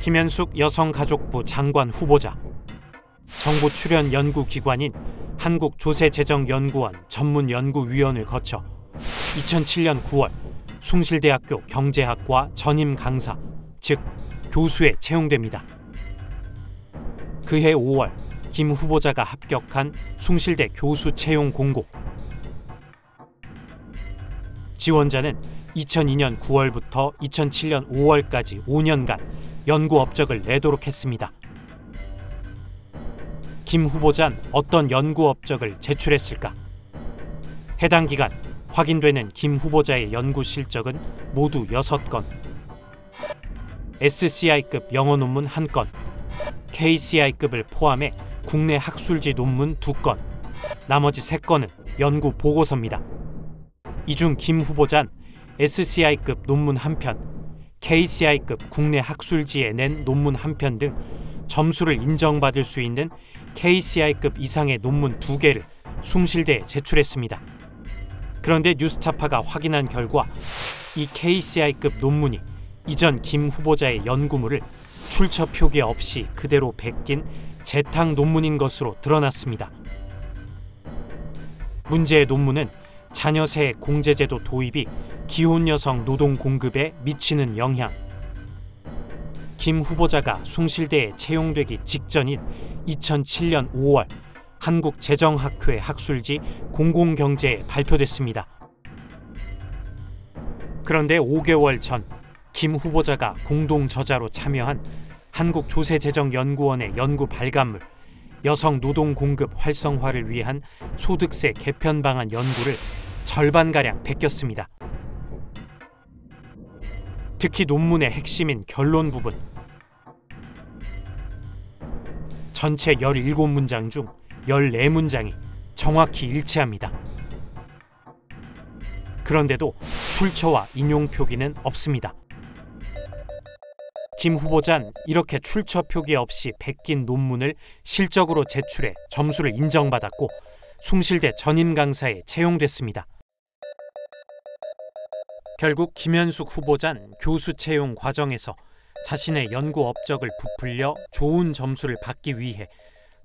김현숙 여성가족부 장관 후보자 정부 출연 연구기관인 한국조세재정연구원 전문연구위원을 거쳐 2007년 9월 숭실대학교 경제학과 전임 강사, 즉 교수에 채용됩니다. 그해 5월 김 후보자가 합격한 숭실대 교수 채용 공고. 지원자는 2002년 9월부터 2007년 5월까지 5년간 연구 업적을 내도록 했습니다. 김 후보자는 어떤 연구 업적을 제출했을까? 해당 기간 확인되는 김 후보자의 연구 실적은 모두 6건, SCI급 영어 논문 1건, KCI급을 포함해 국내 학술지 논문 2건, 나머지 3건은 연구 보고서입니다. 이 중 김 후보자는 SCI급 논문 1편, KCI급 국내 학술지에 낸 논문 1편 등 점수를 인정받을 수 있는 KCI급 이상의 논문 2개를 숭실대에 제출했습니다. 그런데 뉴스타파가 확인한 결과 이 KCI급 논문이 이전 김 후보자의 연구물을 출처 표기 없이 그대로 베낀 재탕 논문인 것으로 드러났습니다. 문제의 논문은 자녀세 공제제도 도입이 기혼 여성 노동 공급에 미치는 영향, 김 후보자가 숭실대에 채용되기 직전인 2007년 5월 한국재정학회 학술지 공공경제에 발표됐습니다. 그런데 5개월 전 김 후보자가 공동 저자로 참여한 한국조세재정연구원의 연구 발간물 여성 노동 공급 활성화를 위한 소득세 개편 방안 연구를 절반가량 베꼈습니다. 특히 논문의 핵심인 결론 부분 전체 17문장 중 14문장이 정확히 일치합니다. 그런데도 출처와 인용 표기는 없습니다. 김 후보자는 이렇게 출처 표기 없이 베낀 논문을 실적으로 제출해 점수를 인정받았고 숭실대 전임 강사에 채용됐습니다. 결국 김현숙 후보자는 교수 채용 과정에서 자신의 연구 업적을 부풀려 좋은 점수를 받기 위해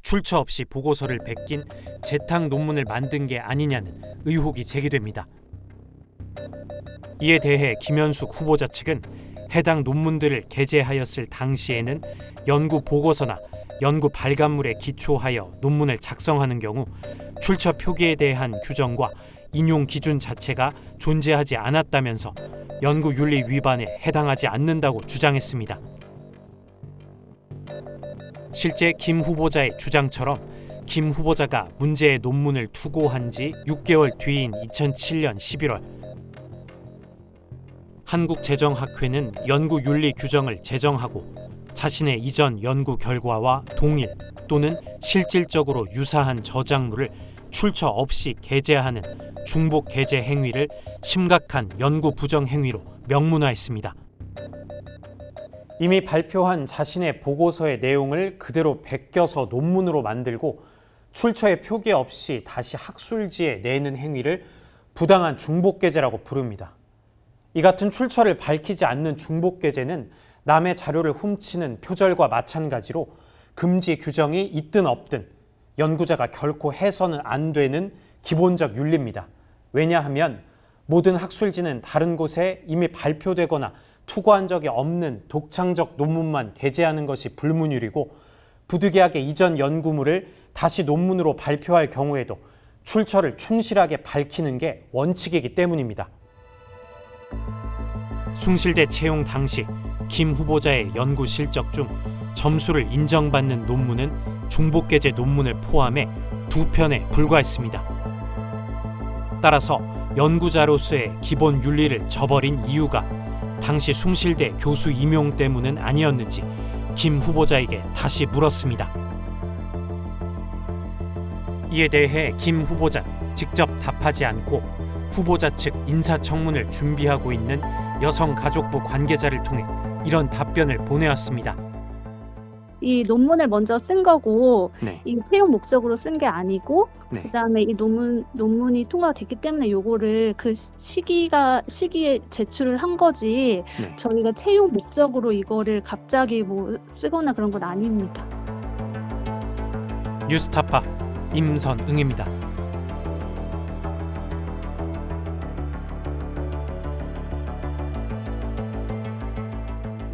출처 없이 보고서를 베낀 재탕 논문을 만든 게 아니냐는 의혹이 제기됩니다. 이에 대해 김현숙 후보자 측은 해당 논문들을 게재하였을 당시에는 연구 보고서나 연구 발간물에 기초하여 논문을 작성하는 경우 출처 표기에 대한 규정과 인용 기준 자체가 존재하지 않았다면서 연구 윤리 위반에 해당하지 않는다고 주장했습니다. 실제 김 후보자의 주장처럼 김 후보자가 문제의 논문을 투고한 지 6개월 뒤인 2007년 11월 한국재정학회는 연구윤리 규정을 제정하고 자신의 이전 연구 결과와 동일 또는 실질적으로 유사한 저작물을 출처 없이 게재하는 중복 게재 행위를 심각한 연구 부정 행위로 명문화했습니다. 이미 발표한 자신의 보고서의 내용을 그대로 베껴서 논문으로 만들고 출처의 표기 없이 다시 학술지에 내는 행위를 부당한 중복 게재라고 부릅니다. 이 같은 출처를 밝히지 않는 중복 게재는 남의 자료를 훔치는 표절과 마찬가지로 금지 규정이 있든 없든 연구자가 결코 해서는 안 되는 기본적 윤리입니다. 왜냐하면 모든 학술지는 다른 곳에 이미 발표되거나 투고한 적이 없는 독창적 논문만 게재하는 것이 불문율이고 부득이하게 이전 연구물을 다시 논문으로 발표할 경우에도 출처를 충실하게 밝히는 게 원칙이기 때문입니다. 숭실대 채용 당시 김 후보자의 연구 실적 중 점수를 인정받는 논문은 중복게재 논문을 포함해 두 편에 불과했습니다. 따라서 연구자로서의 기본 윤리를 저버린 이유가 당시 숭실대 교수 임용 때문은 아니었는지 김 후보자에게 다시 물었습니다. 이에 대해 김 후보자 직접 답하지 않고 후보자 측 인사청문을 준비하고 있는 여성가족부 관계자를 통해 이런 답변을 보내왔습니다. 이 논문을 먼저 쓴 거고 네. 이 채용 목적으로 쓴 게 아니고 네. 그다음에 이 논문 논문이 통과가 됐기 때문에 요거를 그 시기가 시기에 제출을 한 거지 네. 저희가 채용 목적으로 이거를 갑자기 뭐 쓰거나 그런 건 아닙니다. 뉴스타파 임선응입니다.